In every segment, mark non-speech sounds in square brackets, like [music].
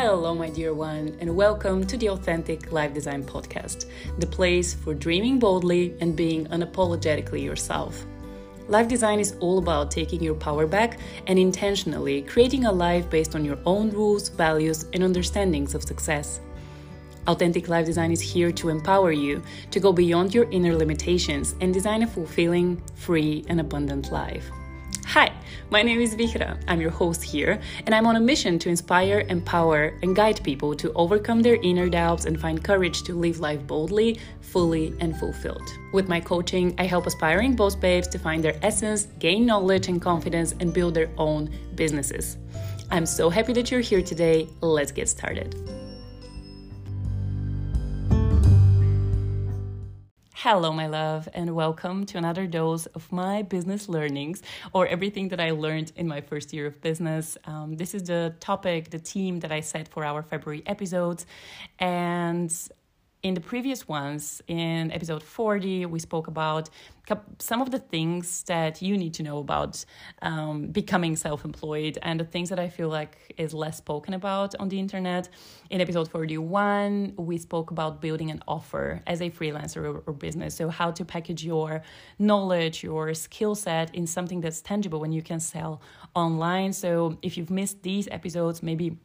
Hello, my dear one, and welcome to the Authentic Life Design Podcast, the place for dreaming boldly and being unapologetically yourself. Life design is all about taking your power back and intentionally creating a life based on your own rules, values, and understandings of success. Authentic Life Design is here to empower you to go beyond your inner limitations and design a fulfilling, free, and abundant life. Hi, my name is Vihra. I'm your host here, and I'm on a mission to inspire, empower, and guide people to overcome their inner doubts and find courage to live life boldly, fully, and fulfilled. With my coaching, I help aspiring boss babes to find their essence, gain knowledge and confidence, and build their own businesses. I'm so happy that you're here today. Let's get started. Hello, my love, and welcome to another dose of my business learnings or everything that I learned in my first year of business. Um, this is the topic, the theme that I set for our February episodes. And in the previous ones, in episode 40, we spoke about some of the things that you need to know about um, becoming self employed and the things that I feel like is less spoken about on the internet. In episode 41, we spoke about building an offer as a freelancer or, or business. So, how to package your knowledge, your skill set in something that's tangible when you can sell online. So, if you've missed these episodes, maybe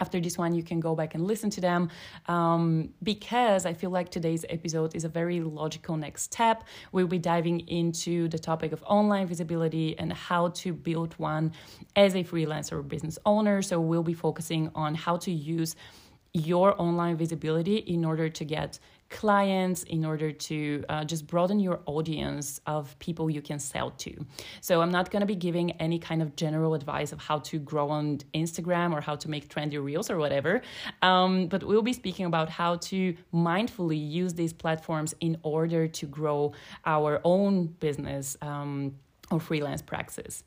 after this one you can go back and listen to them um, because i feel like today's episode is a very logical next step. We'll be diving into the topic of online visibility and how to build one as a freelancer or business owner. So we'll be focusing on how to use your online visibility in order to get clients in order to uh, just broaden your audience of people you can sell to. So I'm not going to be giving any kind of general advice of how to grow on Instagram or how to make trendy reels or whatever, um, but we'll be speaking about how to mindfully use these platforms in order to grow our own business um, or freelance practice.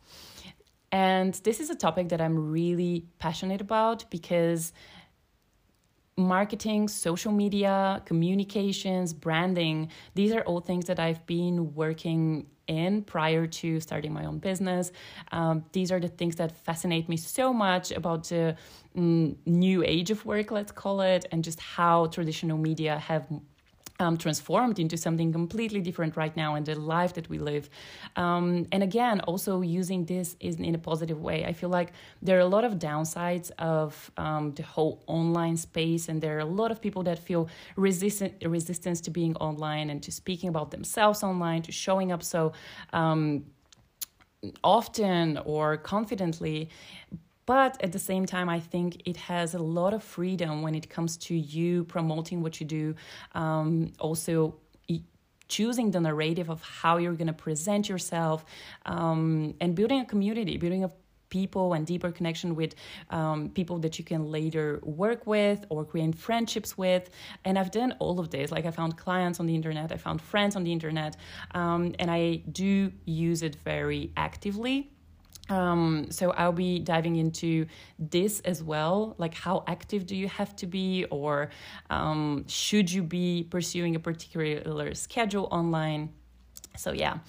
And this is a topic that I'm really passionate about because marketing, social media, communications, branding, these are all things that I've been working in prior to starting my own business. Um, these are the things that fascinate me so much about the mm, new age of work, let's call it, and just how traditional media have um, transformed into something completely different right now in the life that we live. Um, and again, also using this in, in a positive way. I feel like there are a lot of downsides of um, the whole online space, and there are a lot of people that feel resistant resistance to being online and to speaking about themselves online, to showing up so um, often or confidently but at the same time, I think it has a lot of freedom when it comes to you promoting what you do. Um, also, choosing the narrative of how you're going to present yourself um, and building a community, building a people and deeper connection with um, people that you can later work with or create friendships with. And I've done all of this. Like I found clients on the internet, I found friends on the internet, um, and I do use it very actively. Um, so I'll be diving into this as well, like how active do you have to be, or um, should you be pursuing a particular schedule online? So, yeah,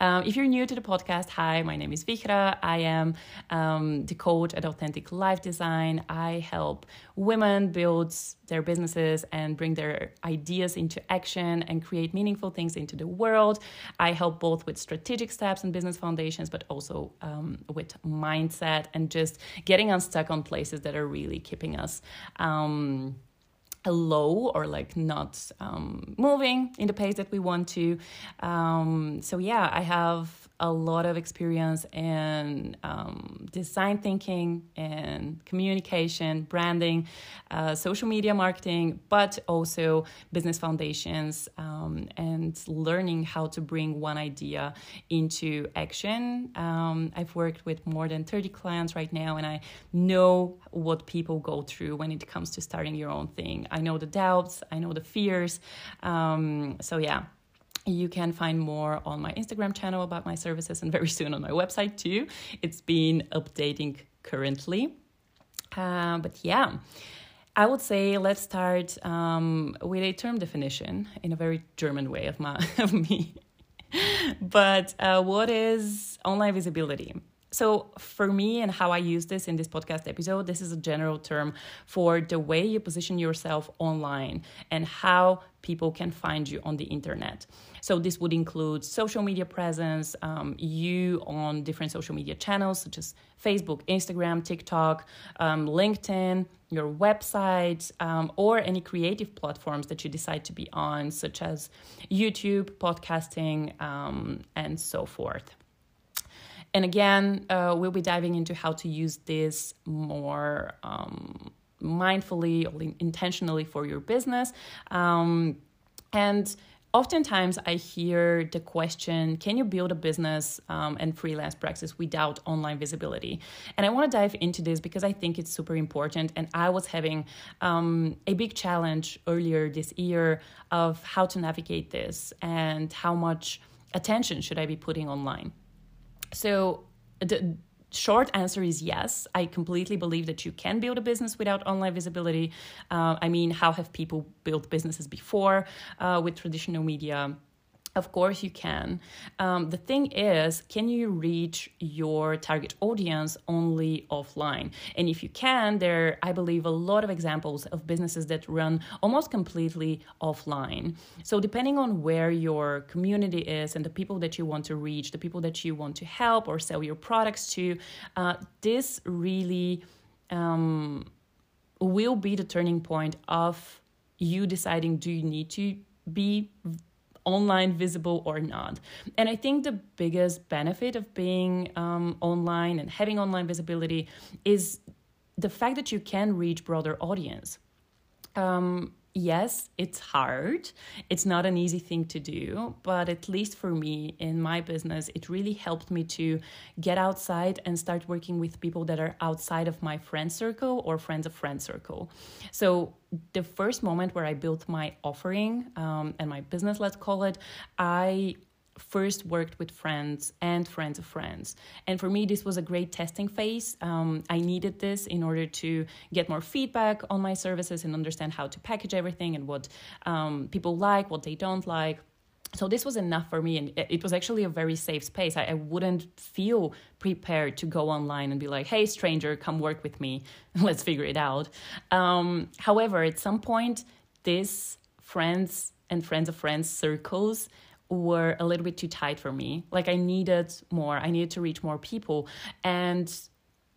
um, if you're new to the podcast, hi, my name is Vihra. I am um, the coach at Authentic Life Design. I help women build their businesses and bring their ideas into action and create meaningful things into the world. I help both with strategic steps and business foundations, but also um, with mindset and just getting unstuck on places that are really keeping us. Um, low or like not um, moving in the pace that we want to. Um, so yeah, I have a lot of experience in um, design thinking and communication, branding, uh, social media marketing, but also business foundations um, and learning how to bring one idea into action. Um, I've worked with more than 30 clients right now, and I know what people go through when it comes to starting your own thing. I know the doubts, I know the fears. Um, so, yeah you can find more on my Instagram channel about my services and very soon on my website too. It's been updating currently. Uh, but yeah, I would say let's start um, with a term definition in a very German way of, my, [laughs] of me. but uh, what is online visibility? So, for me and how I use this in this podcast episode, this is a general term for the way you position yourself online and how people can find you on the internet. So, this would include social media presence, um, you on different social media channels such as Facebook, Instagram, TikTok, um, LinkedIn, your website, um, or any creative platforms that you decide to be on, such as YouTube, podcasting, um, and so forth. And again, uh, we'll be diving into how to use this more um, mindfully or intentionally for your business. Um, and oftentimes I hear the question can you build a business um, and freelance practice without online visibility? And I want to dive into this because I think it's super important. And I was having um, a big challenge earlier this year of how to navigate this and how much attention should I be putting online. So the short answer is yes. I completely believe that you can build a business without online visibility. Uh, I mean, how have people built businesses before uh, with traditional media? Of course, you can. Um, the thing is, can you reach your target audience only offline? And if you can, there, I believe, a lot of examples of businesses that run almost completely offline. So, depending on where your community is and the people that you want to reach, the people that you want to help or sell your products to, uh, this really um, will be the turning point of you deciding do you need to be online visible or not. And I think the biggest benefit of being um, online and having online visibility is the fact that you can reach broader audience. Um, yes, it's hard. It's not an easy thing to do, but at least for me in my business, it really helped me to get outside and start working with people that are outside of my friend circle or friends of friend circle. So the first moment where I built my offering um, and my business, let's call it, I first worked with friends and friends of friends. And for me, this was a great testing phase. Um, I needed this in order to get more feedback on my services and understand how to package everything and what um, people like, what they don't like. So this was enough for me, and it was actually a very safe space. I, I wouldn't feel prepared to go online and be like, "Hey, stranger, come work with me. [laughs] Let's figure it out." Um, however, at some point, this friends and friends of friends circles were a little bit too tight for me. Like I needed more. I needed to reach more people. And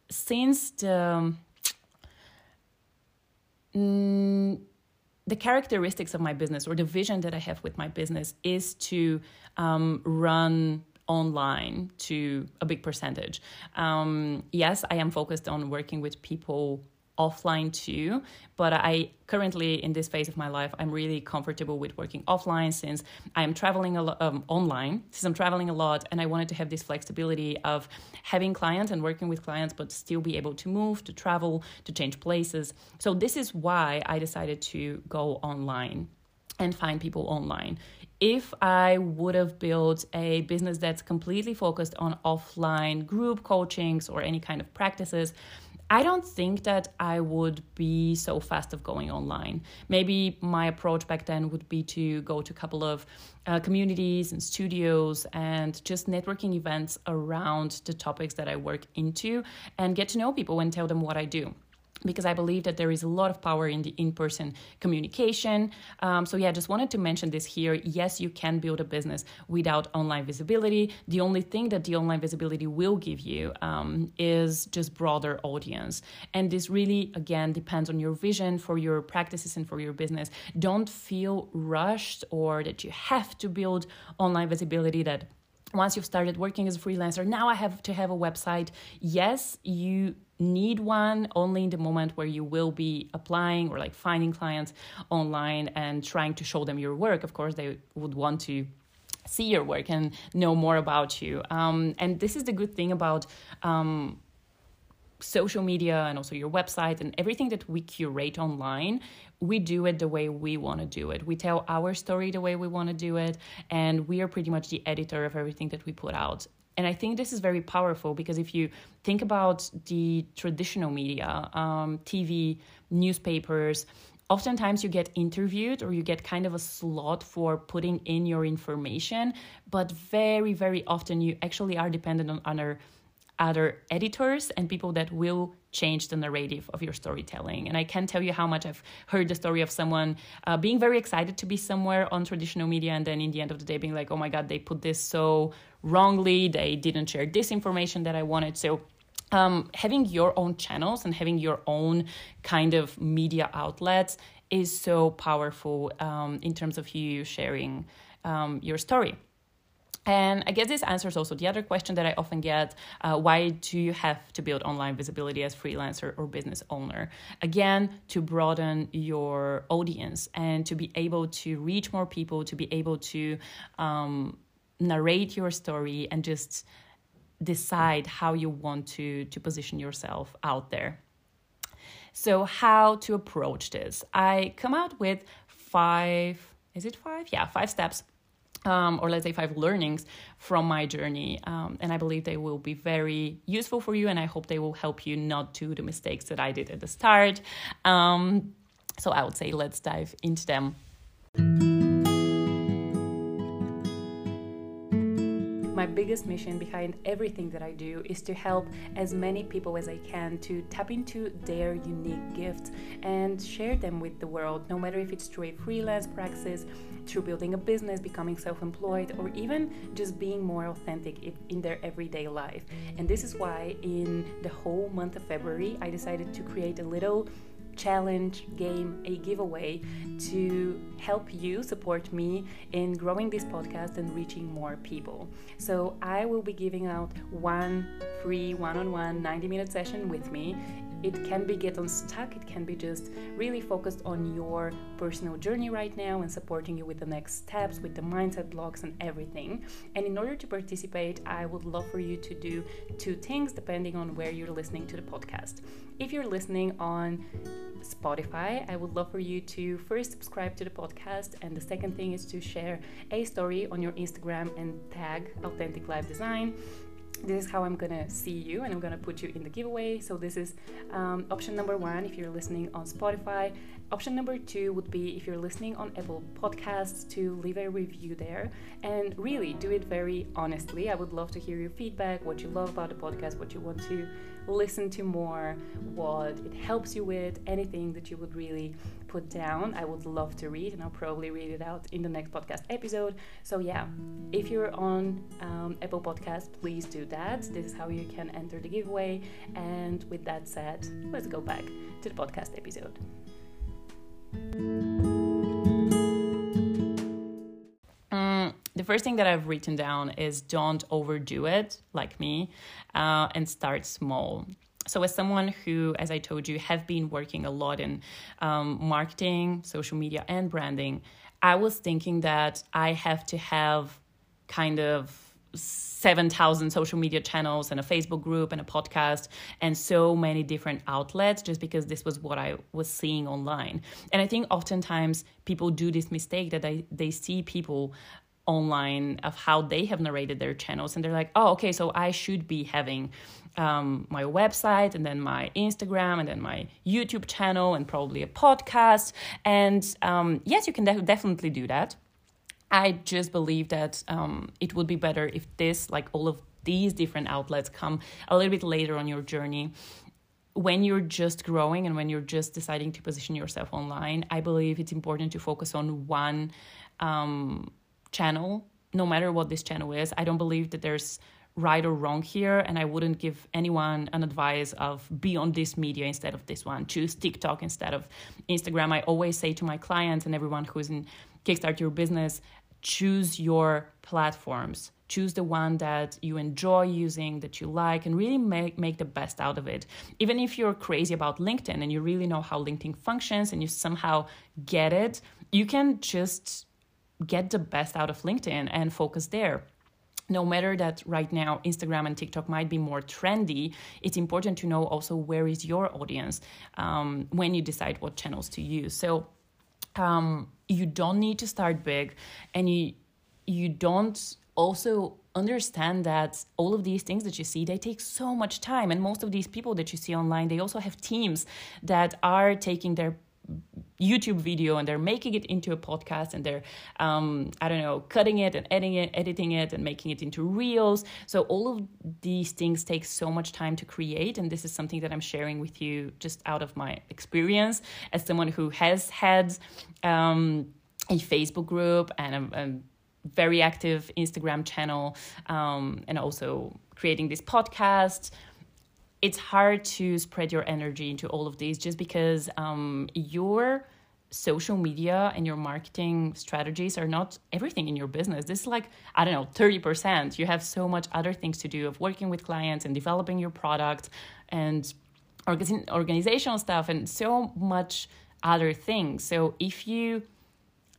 since the mm, the characteristics of my business or the vision that I have with my business is to um, run online to a big percentage. Um, yes, I am focused on working with people offline too. But I currently, in this phase of my life, I'm really comfortable with working offline since I'm traveling a lot um, online, since I'm traveling a lot, and I wanted to have this flexibility of having clients and working with clients, but still be able to move, to travel, to change places. So, this is why I decided to go online and find people online. If I would have built a business that's completely focused on offline group coachings or any kind of practices, I don't think that I would be so fast of going online. Maybe my approach back then would be to go to a couple of uh, communities and studios and just networking events around the topics that I work into and get to know people and tell them what I do because I believe that there is a lot of power in the in person communication. Um, so, yeah, just wanted to mention this here. Yes, you can build a business without online visibility. The only thing that the online visibility will give you um, is just broader audience. And this really, again, depends on your vision for your practices and for your business. Don't feel rushed or that you have to build online visibility that once you've started working as a freelancer, now I have to have a website. Yes, you need one only in the moment where you will be applying or like finding clients online and trying to show them your work. Of course, they would want to see your work and know more about you. Um, and this is the good thing about um, social media and also your website and everything that we curate online we do it the way we want to do it. We tell our story the way we want to do it and we are pretty much the editor of everything that we put out. And I think this is very powerful because if you think about the traditional media, um, TV, newspapers, oftentimes you get interviewed or you get kind of a slot for putting in your information, but very, very often you actually are dependent on other other editors and people that will change the narrative of your storytelling. And I can't tell you how much I've heard the story of someone uh, being very excited to be somewhere on traditional media and then in the end of the day being like, oh my God, they put this so wrongly, they didn't share this information that I wanted. So um, having your own channels and having your own kind of media outlets is so powerful um, in terms of you sharing um, your story. And I guess this answers also the other question that I often get uh, why do you have to build online visibility as freelancer or business owner? Again, to broaden your audience and to be able to reach more people, to be able to um, narrate your story and just decide how you want to, to position yourself out there. So, how to approach this? I come out with five, is it five? Yeah, five steps. Um, or let's say five learnings from my journey. Um, and I believe they will be very useful for you, and I hope they will help you not do the mistakes that I did at the start. Um, so I would say let's dive into them. my biggest mission behind everything that I do is to help as many people as I can to tap into their unique gifts and share them with the world, no matter if it's through a freelance practice, through building a business, becoming self employed, or even just being more authentic in their everyday life. And this is why, in the whole month of February, I decided to create a little challenge, game, a giveaway to help you support me in growing this podcast and reaching more people. So I will be giving out one free one on one 90 minute session with me it can be get unstuck it can be just really focused on your personal journey right now and supporting you with the next steps with the mindset blocks and everything. And in order to participate i would love for you to do two things depending on where you're listening to the podcast. If you're listening on Spotify, I would love for you to first subscribe to the podcast, and the second thing is to share a story on your Instagram and tag Authentic Life Design this is how I'm gonna see you and I'm gonna put you in the giveaway. So this is um, option number one if you're listening on Spotify. Option number two would be if you're listening on Apple Podcasts to leave a review there and really do it very honestly. I would love to hear your feedback, what you love about the podcast, what you want to listen to more, what it helps you with, anything that you would really put down. I would love to read, and I'll probably read it out in the next podcast episode. So, yeah, if you're on um, Apple Podcast, please do that. This is how you can enter the giveaway. And with that said, let's go back to the podcast episode. Mm, the first thing that I've written down is don't overdo it like me uh, and start small. So, as someone who, as I told you, have been working a lot in um, marketing, social media, and branding, I was thinking that I have to have kind of 7,000 social media channels and a Facebook group and a podcast and so many different outlets just because this was what I was seeing online. And I think oftentimes people do this mistake that they, they see people online of how they have narrated their channels and they're like, oh, okay, so I should be having um, my website and then my Instagram and then my YouTube channel and probably a podcast. And um, yes, you can def- definitely do that. I just believe that um, it would be better if this, like all of these different outlets, come a little bit later on your journey. When you're just growing and when you're just deciding to position yourself online, I believe it's important to focus on one um, channel, no matter what this channel is. I don't believe that there's right or wrong here and i wouldn't give anyone an advice of be on this media instead of this one. Choose tiktok instead of instagram. I always say to my clients and everyone who's in kickstart your business choose your platforms. Choose the one that you enjoy using that you like and really make, make the best out of it. Even if you're crazy about linkedin and you really know how linkedin functions and you somehow get it you can just get the best out of linkedin and focus there no matter that right now Instagram and TikTok might be more trendy, it's important to know also where is your audience um, when you decide what channels to use. So um, you don't need to start big, and you you don't also understand that all of these things that you see they take so much time and most of these people that you see online they also have teams that are taking their YouTube video and they're making it into a podcast and they're, um, I don't know, cutting it and editing it, editing it and making it into reels. So all of these things take so much time to create. And this is something that I'm sharing with you just out of my experience as someone who has had um, a Facebook group and a, a very active Instagram channel um, and also creating this podcast it's hard to spread your energy into all of these just because um, your social media and your marketing strategies are not everything in your business. This is like, I don't know, 30%. You have so much other things to do of working with clients and developing your product and organizational stuff and so much other things. So if you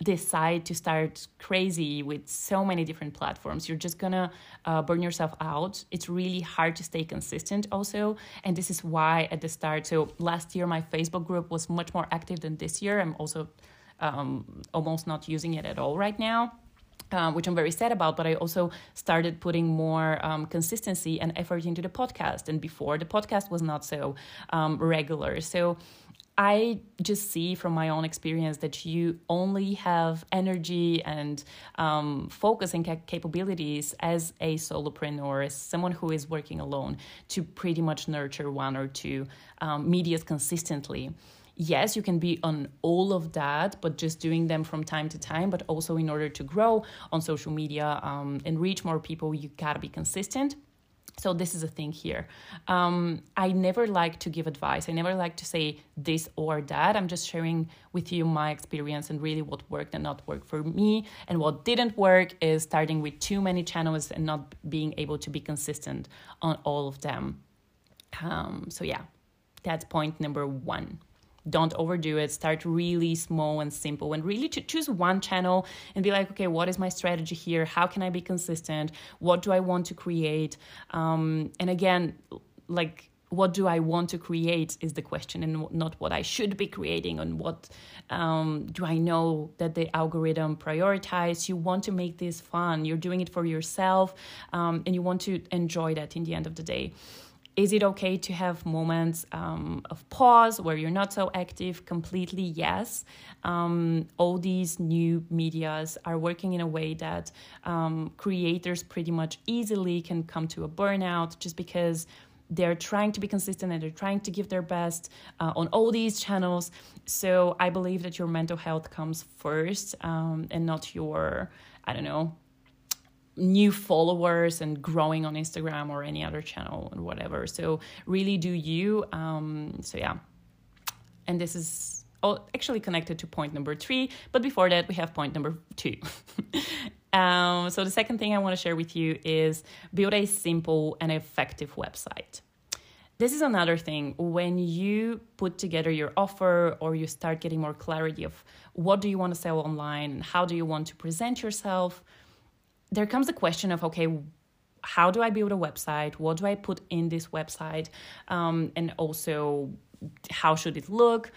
decide to start crazy with so many different platforms you're just gonna uh, burn yourself out it's really hard to stay consistent also and this is why at the start so last year my facebook group was much more active than this year i'm also um, almost not using it at all right now um, which I'm very sad about, but I also started putting more um, consistency and effort into the podcast. And before, the podcast was not so um, regular. So I just see from my own experience that you only have energy and um, focus and capabilities as a solopreneur, as someone who is working alone, to pretty much nurture one or two um, medias consistently. Yes, you can be on all of that, but just doing them from time to time. But also, in order to grow on social media um, and reach more people, you gotta be consistent so this is a thing here. Um, i never like to give advice. I never like to say this or that. I'm just sharing with you my experience and really what worked and not worked for me. And what didn't work is starting with too many channels and not being able to be consistent on all of them. Um, so yeah that's point number one don't overdo it start really small and simple and really to choose one channel and be like okay what is my strategy here how can i be consistent what do i want to create um, and again like what do I want to create is the question, and not what I should be creating, and what um, do I know that the algorithm prioritize. You want to make this fun. You're doing it for yourself, um, and you want to enjoy that in the end of the day. Is it okay to have moments um, of pause where you're not so active? Completely yes. Um, all these new medias are working in a way that um, creators pretty much easily can come to a burnout just because they're trying to be consistent and they're trying to give their best uh, on all these channels. So I believe that your mental health comes first um, and not your, I don't know, new followers and growing on Instagram or any other channel and whatever. So really do you. Um, so yeah, and this is all actually connected to point number three. But before that, we have point number two. [laughs] um, so the second thing I want to share with you is build a simple and effective website. This is another thing when you put together your offer or you start getting more clarity of what do you want to sell online how do you want to present yourself there comes the question of okay how do i build a website? What do i put in this website? Um, and also how should it look?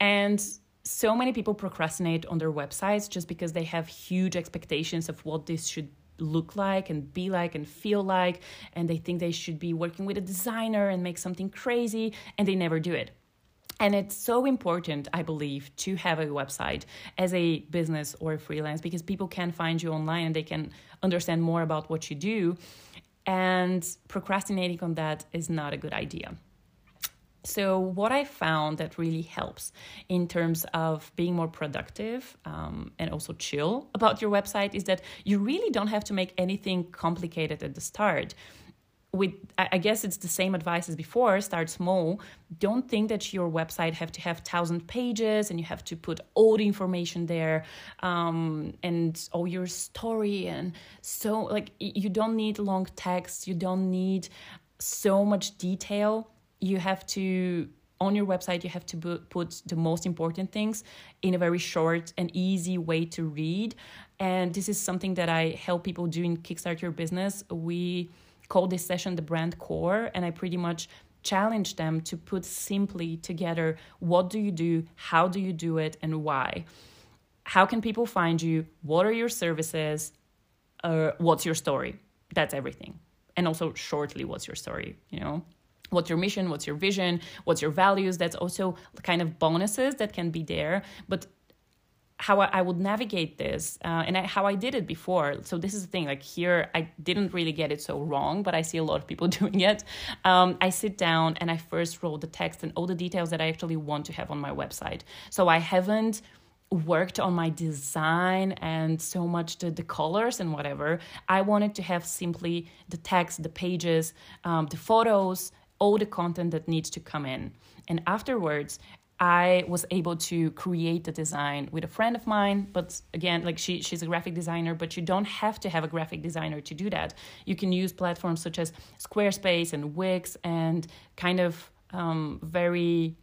And so many people procrastinate on their websites just because they have huge expectations of what this should look like and be like and feel like. And they think they should be working with a designer and make something crazy and they never do it and it's so important, I believe, to have a website as a business or a freelance because people can find you online and they can understand more about what you do. And procrastinating on that is not a good idea. So, what I found that really helps in terms of being more productive um, and also chill about your website is that you really don't have to make anything complicated at the start with i guess it's the same advice as before start small. Don't think that your website have to have thousand pages and you have to put all the information there um, and all your story and so like you don't need long text you don't need so much detail. You have to on your website you have to put the most important things in a very short and easy way to read. And this is something that i help people do in kickstart your business. We call this session the brand core and i pretty much challenge them to put simply together what do you do how do you do it and why. How can people find you? What are your services? Uh, what's your story? That's everything. And also shortly what's your story you know? What's your mission? What's your vision? What's your values? That's also kind of bonuses that can be there but how I, would navigate this uh, and I, how I did it before. So this is the thing. Like here, I didn't really get it so wrong, but I see a lot of people [laughs] doing it. Um, I sit down and I first wrote the text and all the details that I actually want to have on my website. So I haven't worked on my design and so much the, the colors and whatever. I wanted to have simply the text, the pages, um, the photos, all the content that needs to come in. And afterwards, I was able to create the design with a friend of mine, but again, like she she's a graphic designer, but you don't have to have a graphic designer to do that. You can use platforms such as Squarespace and Wix and kind of um, very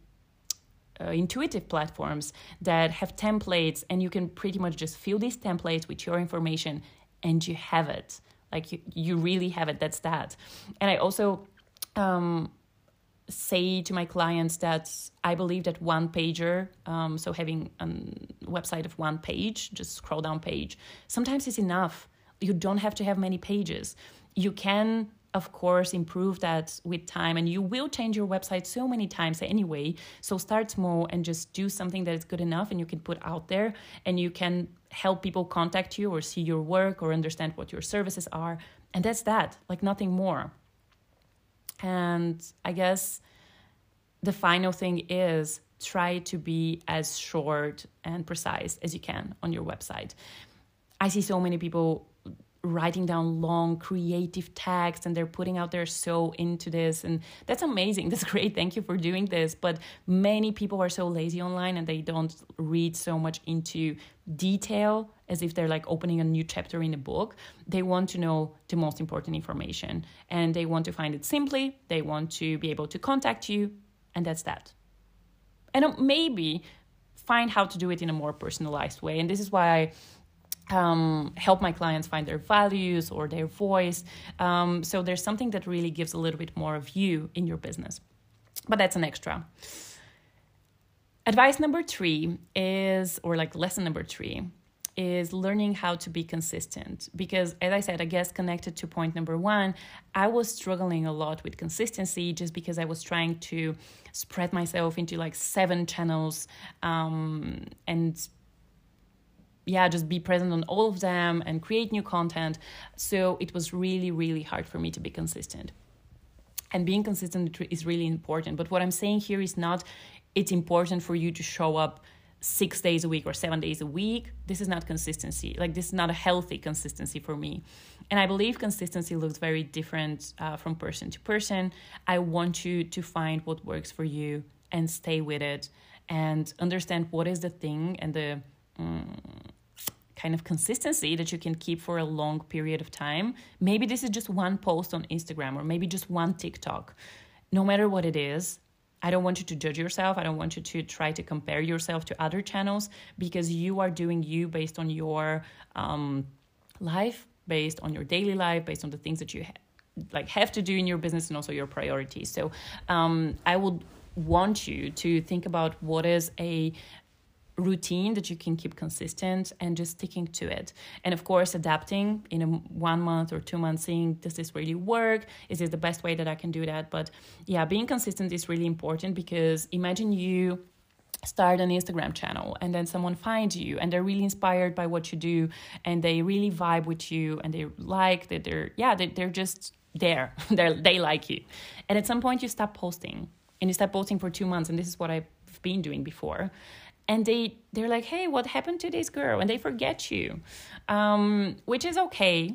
uh, intuitive platforms that have templates, and you can pretty much just fill these templates with your information, and you have it. Like you, you really have it. That's that. And I also um, say to my clients that I believe that one pager, um, so having a website of one page, just scroll down page, sometimes is enough. You don't have to have many pages. You can, of course, improve that with time, and you will change your website so many times anyway. So start small and just do something that is good enough and you can put out there, and you can help people contact you or see your work or understand what your services are. And that's that, like nothing more. And I guess the final thing is try to be as short and precise as you can on your website. I see so many people writing down long creative text and they're putting out their so into this. And that's amazing. [laughs] That's great. Thank you for doing this. But many people are so lazy online and they don't read so much into detail as if they're like opening a new chapter in a book. They want to know the most important information and they want to find it simply. They want to be able to contact you, and that's that. And uh, maybe find how to do it in a more personalized way. And this is why I um, help my clients find their values or their voice. Um, so there's something that really gives a little bit more of you in your business. But that's an extra. Advice number three is, or like lesson number three, is learning how to be consistent. Because, as I said, I guess connected to point number one, I was struggling a lot with consistency just because I was trying to spread myself into like seven channels um, and yeah, just be present on all of them and create new content. So it was really, really hard for me to be consistent. And being consistent is really important. But what I'm saying here is not it's important for you to show up six days a week or seven days a week. This is not consistency. Like, this is not a healthy consistency for me. And I believe consistency looks very different uh, from person to person. I want you to find what works for you and stay with it and understand what is the thing and the um, kind of consistency that you can keep for a long period of time. Maybe this is just one post on Instagram or maybe just one TikTok. No matter what it is, I don't want you to judge yourself. I don't want you to try to compare yourself to other channels because you are doing you based on your um, life, based on your daily life, based on the things that you ha- like have to do in your business and also your priorities. So um, I would want you to think about what is a routine that you can keep consistent and just sticking to it. And of course adapting in a one month or two months seeing does this really work? Is this the best way that i can do that? But yeah being consistent is really important because imagine you start an Instagram channel and then someone finds you and they're really inspired by what you do and they really vibe with you and they like that they're yeah they, they're just there. [laughs] They they like you. And at some point you stop posting and you stop posting for two months and this is what I've been doing before and they they're like hey what happened to this girl? And they forget you um, which is okay.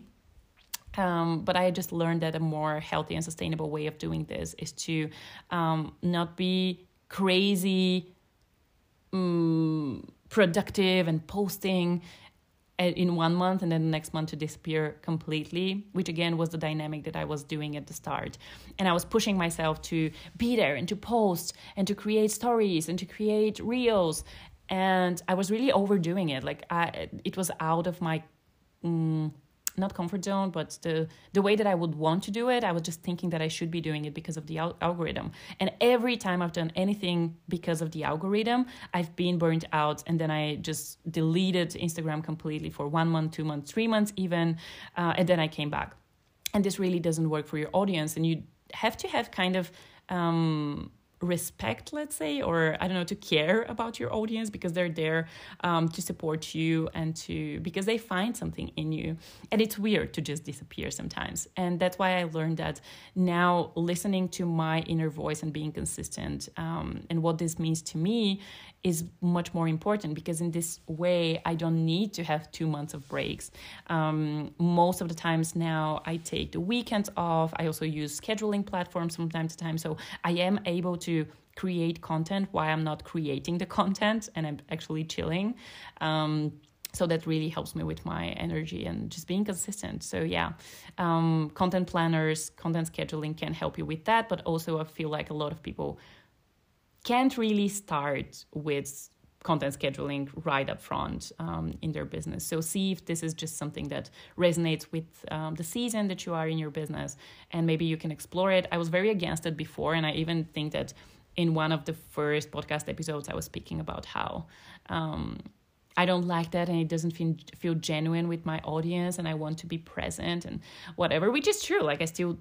Um, but i just learned that a more healthy and sustainable way of doing this is to um, not be crazy um, productive and posting in one month and then the next month to disappear completely, which again was the dynamic that I was doing at the start. And I was pushing myself to be there and to post and to create stories and to create reels. And I was really overdoing it. Like I, it was out of my um, not comfort zone, but the the way that I would want to do it, I was just thinking that I should be doing it because of the al- algorithm. And every time I've done anything because of the algorithm, I've been burnt out, and then I just deleted Instagram completely for one month, two months, three months, even, uh, and then I came back. And this really doesn't work for your audience, and you have to have kind of um, respect let's say or i don't know to care about your audience because they're there um, to support you and to because they find something in you. And it's weird to just disappear sometimes. And that's why i learned that now listening to my inner voice and being consistent um, and what this means to me is much more important because in this way I don't need to have two months of breaks. Um, most of the times now I take the weekends off. I also use scheduling platforms from time to time, so I am able to create content while I'm not creating the content and I'm actually chilling. Um, so that really helps me with my energy and just being consistent so yeah um, content planners content scheduling can help you with that but also i feel like a lot of people can't really start with content scheduling right up front um, in their business. So see if this is just something that resonates with um, the season that you are in your business, and maybe you can explore it. I was very against it before, and I even think that in one of the first podcast episodes, I was speaking about how. Um, I don't like that and it doesn't feel feel genuine with my audience and I want to be present and whatever which is true like I still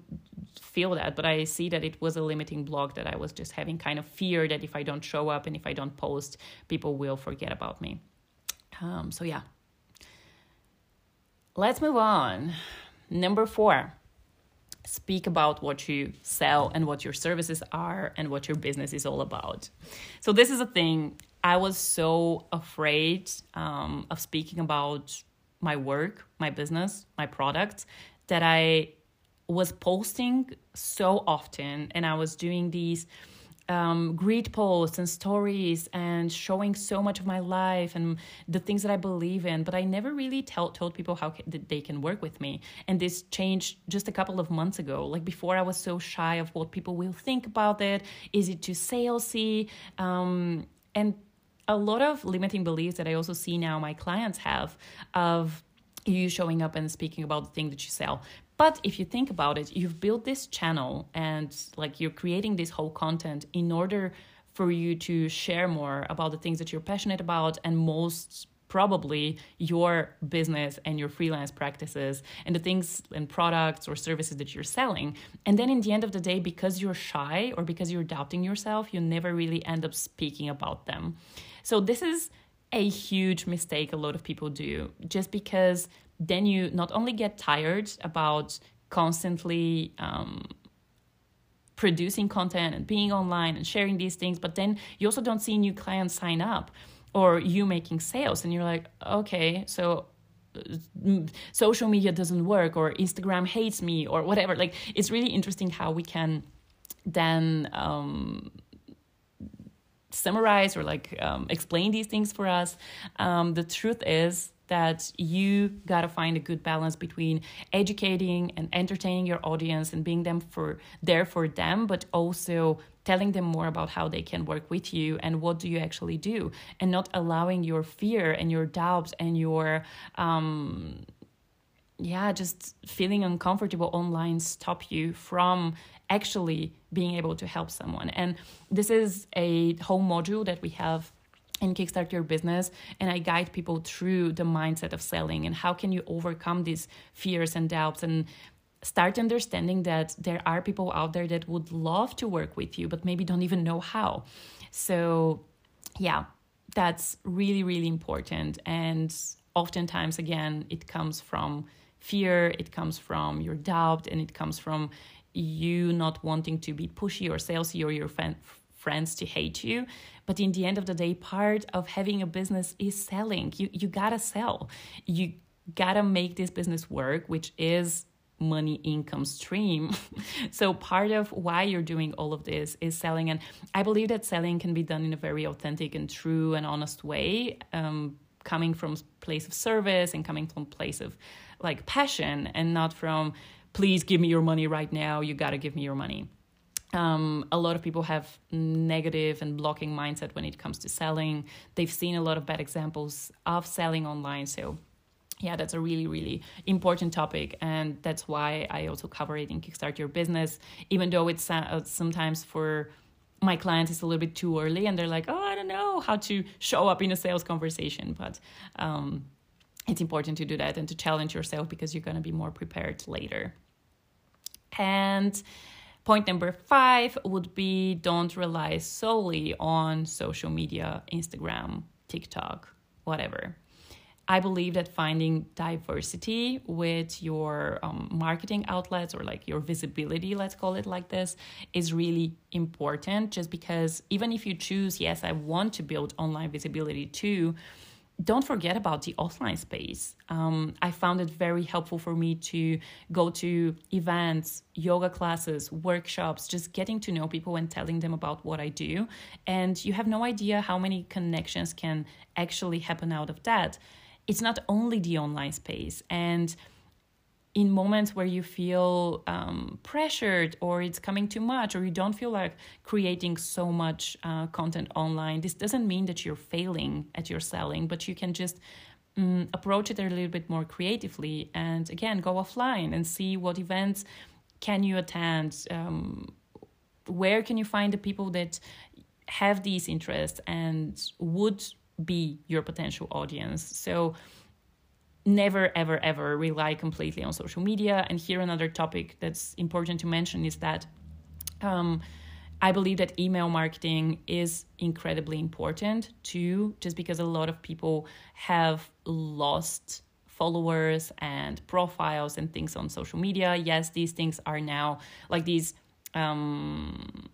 feel that but I see that it was a limiting block that I was just having kind of fear that if I don't show up and if I don't post people will forget about me. Um, so yeah. Let's move on. Number 4 speak about what you sell and what your services are and what your business is all about. So, this is a thing I was so afraid um, of speaking about my work, my business, my products that I was posting so often and I was doing these um, posts and stories and showing so much of my life and the things that I believe in. But I never really tell, told people how they can work with me. And this changed just a couple of months ago. Like before, I was so shy of what people will think about it. Is it too salesy? Um, and a lot of limiting beliefs that I also see now my clients have of you showing up and speaking about the thing that you sell. But if you think about it, you've built this channel and like you're creating this whole content in order for you to share more about the things that you're passionate about and most probably your business and your freelance practices and the things and products or services that you're selling. And then in the end of the day, because you're shy or because you're doubting yourself, you never really end up speaking about them. So this is a huge mistake a lot of people do just because then you not only get tired about constantly um, producing content and being online and sharing these things, but then you also don't see new clients sign up or you making sales and you're like, okay, so uh, social media doesn't work or Instagram hates me or whatever. Like it's really interesting how we can then um, summarize or like um, explain these things for us. Um, the truth is that you got to find a good balance between educating and entertaining your audience and being them for there for them but also telling them more about how they can work with you and what do you actually do and not allowing your fear and your doubts and your um yeah just feeling uncomfortable online stop you from actually being able to help someone. And this is a whole module that we have in Kickstart Your Business. And I guide people through the mindset of selling and how can you overcome these fears and doubts and start understanding that there are people out there that would love to work with you, but maybe don't even know how. So, yeah, that's really, really important. And oftentimes, again, it comes from fear, it comes from your doubt, and it comes from you not wanting to be pushy or salesy or your fan, friends to hate you. But in the end of the day, part of having a business is selling. You you gotta sell. You gotta make this business work, which is money income stream. [laughs] so part of why you're doing all of this is selling, and I believe that selling can be done in a very authentic and true and honest way, um, coming from place of service and coming from place of like passion, and not from please give me your money right now. You got to give me your money. Um, a lot of people have negative and blocking mindset when it comes to selling. They've seen a lot of bad examples of selling online. So, yeah, that's a really, really important topic. And that's why I also cover it in Kickstart Your Business, even though it's uh, sometimes for my clients it's a little bit too early and they're like, oh, I don't know how to show up in a sales conversation. But um, it's important to do that and to challenge yourself because you're going to be more prepared later. And Point number five would be don't rely solely on social media, Instagram, TikTok, whatever. I believe that finding diversity with your um, marketing outlets or like your visibility, let's call it like this, is really important. Just because even if you choose, yes, I want to build online visibility too, don't forget about the offline space. Um, I found it very helpful for me to go to events, yoga classes, workshops, just getting to know people and telling them about what I do. And you have no idea how many connections can actually happen out of that. It's not only the online space. And in moments where you feel um, pressured or it's coming too much or you don't feel like creating so much uh, content online this doesn't mean that you're failing at your selling but you can just um, approach it a little bit more creatively and again go offline and see what events can you attend um, where can you find the people that have these interests and would be your potential audience. So never ever ever rely completely on social media. And here another topic that's important to mention is that um, i believe that email marketing is incredibly important too just because a lot of people have lost followers and profiles and things on social media. Yes these things are now like these um,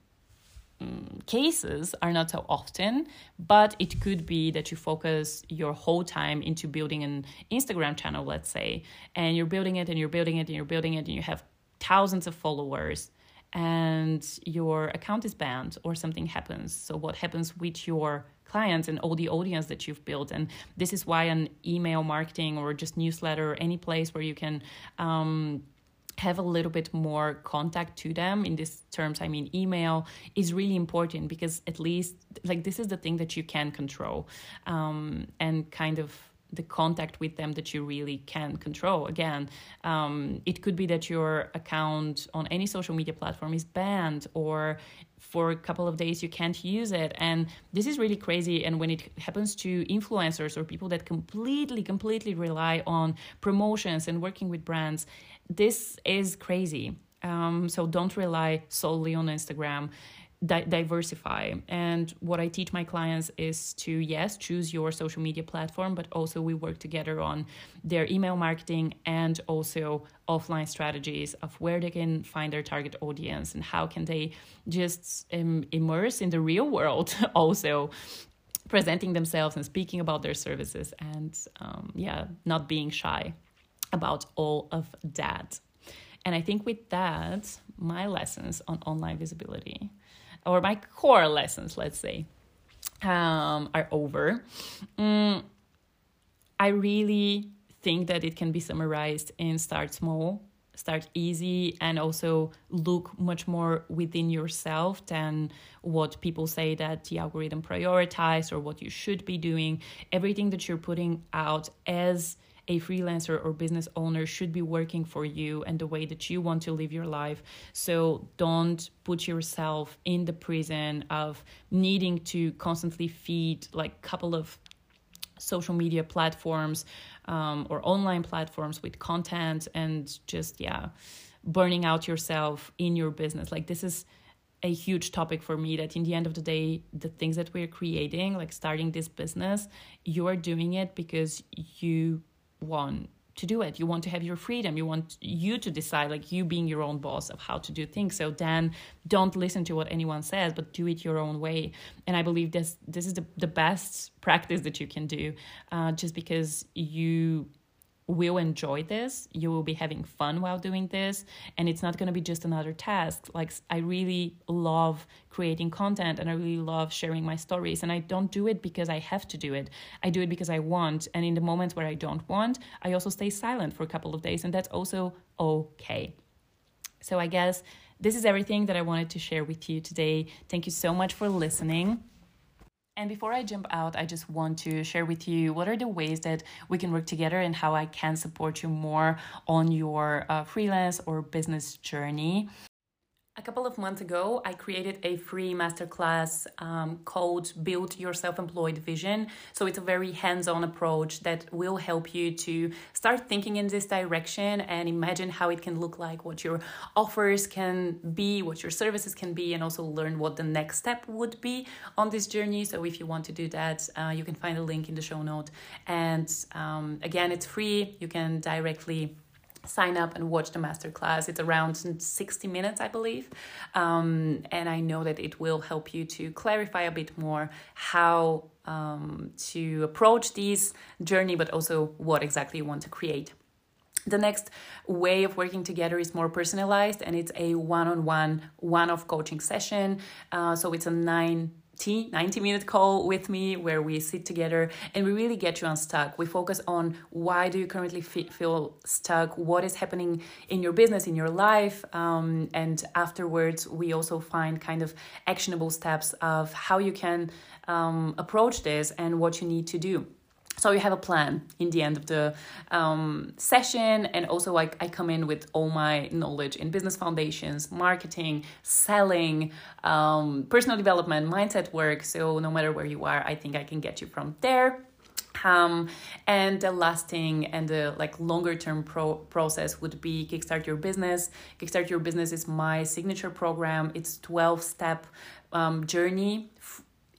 Cases are not so often, but it could be that you focus your whole time into building an Instagram channel, let's say, and you're building it and you're building it and you're building it and you have thousands of followers and your account is banned or something happens. So, what happens with your clients and all the audience that you've built? And this is why an email marketing or just newsletter, or any place where you can um, have a little bit more contact to them in these terms i mean email is really important because at least like this is the thing that you can control um, and kind of the contact with them that you really can control. Again, um, it could be that your account on any social media platform is banned, or for a couple of days you can't use it. And this is really crazy. And when it happens to influencers or people that completely, completely rely on promotions and working with brands, this is crazy. Um, so don't rely solely on Instagram. Di- diversify. And what I teach my clients is to, yes, choose your social media platform, but also we work together on their email marketing and also offline strategies of where they can find their target audience and how can they just um, immerse in the real world [laughs] also presenting themselves and speaking about their services and um, yeah not being shy about all of that. And I think with that, my lessons on online visibility, or my core lessons, let's say, um, are over. Mm, I really think that it can be summarized in start small, start easy, and also look much more within yourself than what people say that the algorithm prioritize or what you should be doing. Everything that you're putting out as a freelancer or business owner should be working for you and the way that you want to live your life. So don't put yourself in the prison of needing to constantly feed like a couple of social media platforms um, or online platforms with content and just yeah burning out yourself in your business like this is a huge topic for me that in the end of the day the things that we're creating like starting this business you are doing it because you want to do it. You want to have your freedom. You want you to decide like you being your own boss of how to do things. So then don't listen to what anyone says but do it your own way. And i believe this this is the, the best practice that you can do uh, just because you will enjoy this. You will be having fun while doing this. And it's not going to be just another task. Like i really love creating content and i really love sharing my stories. And i don't do it because i have to do it. I do it because i want. And in the moments where i don't want i also stay silent for a couple of days. And that's also okay. So i guess this is everything that i wanted to share with you today. Thank you so much for listening and before I jump out, I just want to share with you what are the ways that we can work together and how I can support you more on your uh, freelance or business journey. A couple of months ago, I created a free masterclass um, called Build Your Self Employed Vision. So it's a very hands on approach that will help you to start thinking in this direction and imagine how it can look like, what your offers can be, what your services can be, and also learn what the next step would be on this journey. So if you want to do that, uh, you can find a link in the show note. And um, again, it's free, you can directly sign up and watch the masterclass. It's around 60 minutes, I believe. Um, and I know that it will help you to clarify a bit more how um, to approach this journey, but also what exactly you want to create. The next way of working together is more personalized and it's a one on one, one off coaching session. Uh, so it's a nine 90 minute call with me where we sit together and we really get you unstuck. We focus on why do you currently feel stuck, what is happening in your business, in your life, um, and afterwards we also find kind of actionable steps of how you can um, approach this and what you need to do so you have a plan in the end of the um, session and also like i come in with all my knowledge in business foundations marketing selling um, personal development mindset work. So no matter where you are i think i can get you from there. Um, and the last thing and the like longer term pro- process would be kickstart your business. Kickstart your business is my signature program. It's 12 step um, journey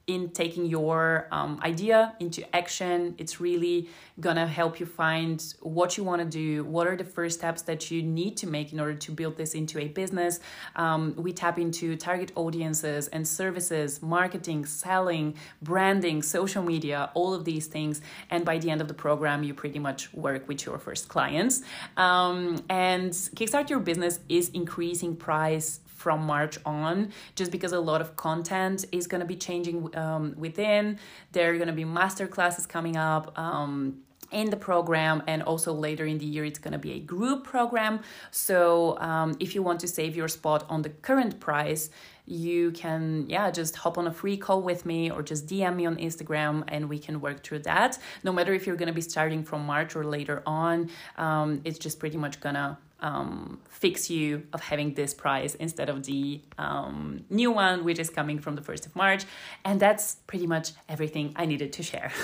in taking your um, idea into action. It's really gonna help you find what you wanna do, what are the first steps that you need to make in order to build this into a business. Um, we tap into target audiences and services, marketing, selling, branding, social media, all of these things. And by the end of the program, you pretty much work with your first clients. Um, and Kickstart Your Business is increasing price from March on, just because a lot of content is going to be changing um, within. There are going to be master classes coming up. Um, in the program and also later in the year it's going to be a group program so um, if you want to save your spot on the current price you can yeah just hop on a free call with me or just dm me on instagram and we can work through that no matter if you're going to be starting from march or later on um, it's just pretty much gonna um, fix you of having this price instead of the um, new one, which is coming from the 1st of March. And that's pretty much everything I needed to share. [laughs]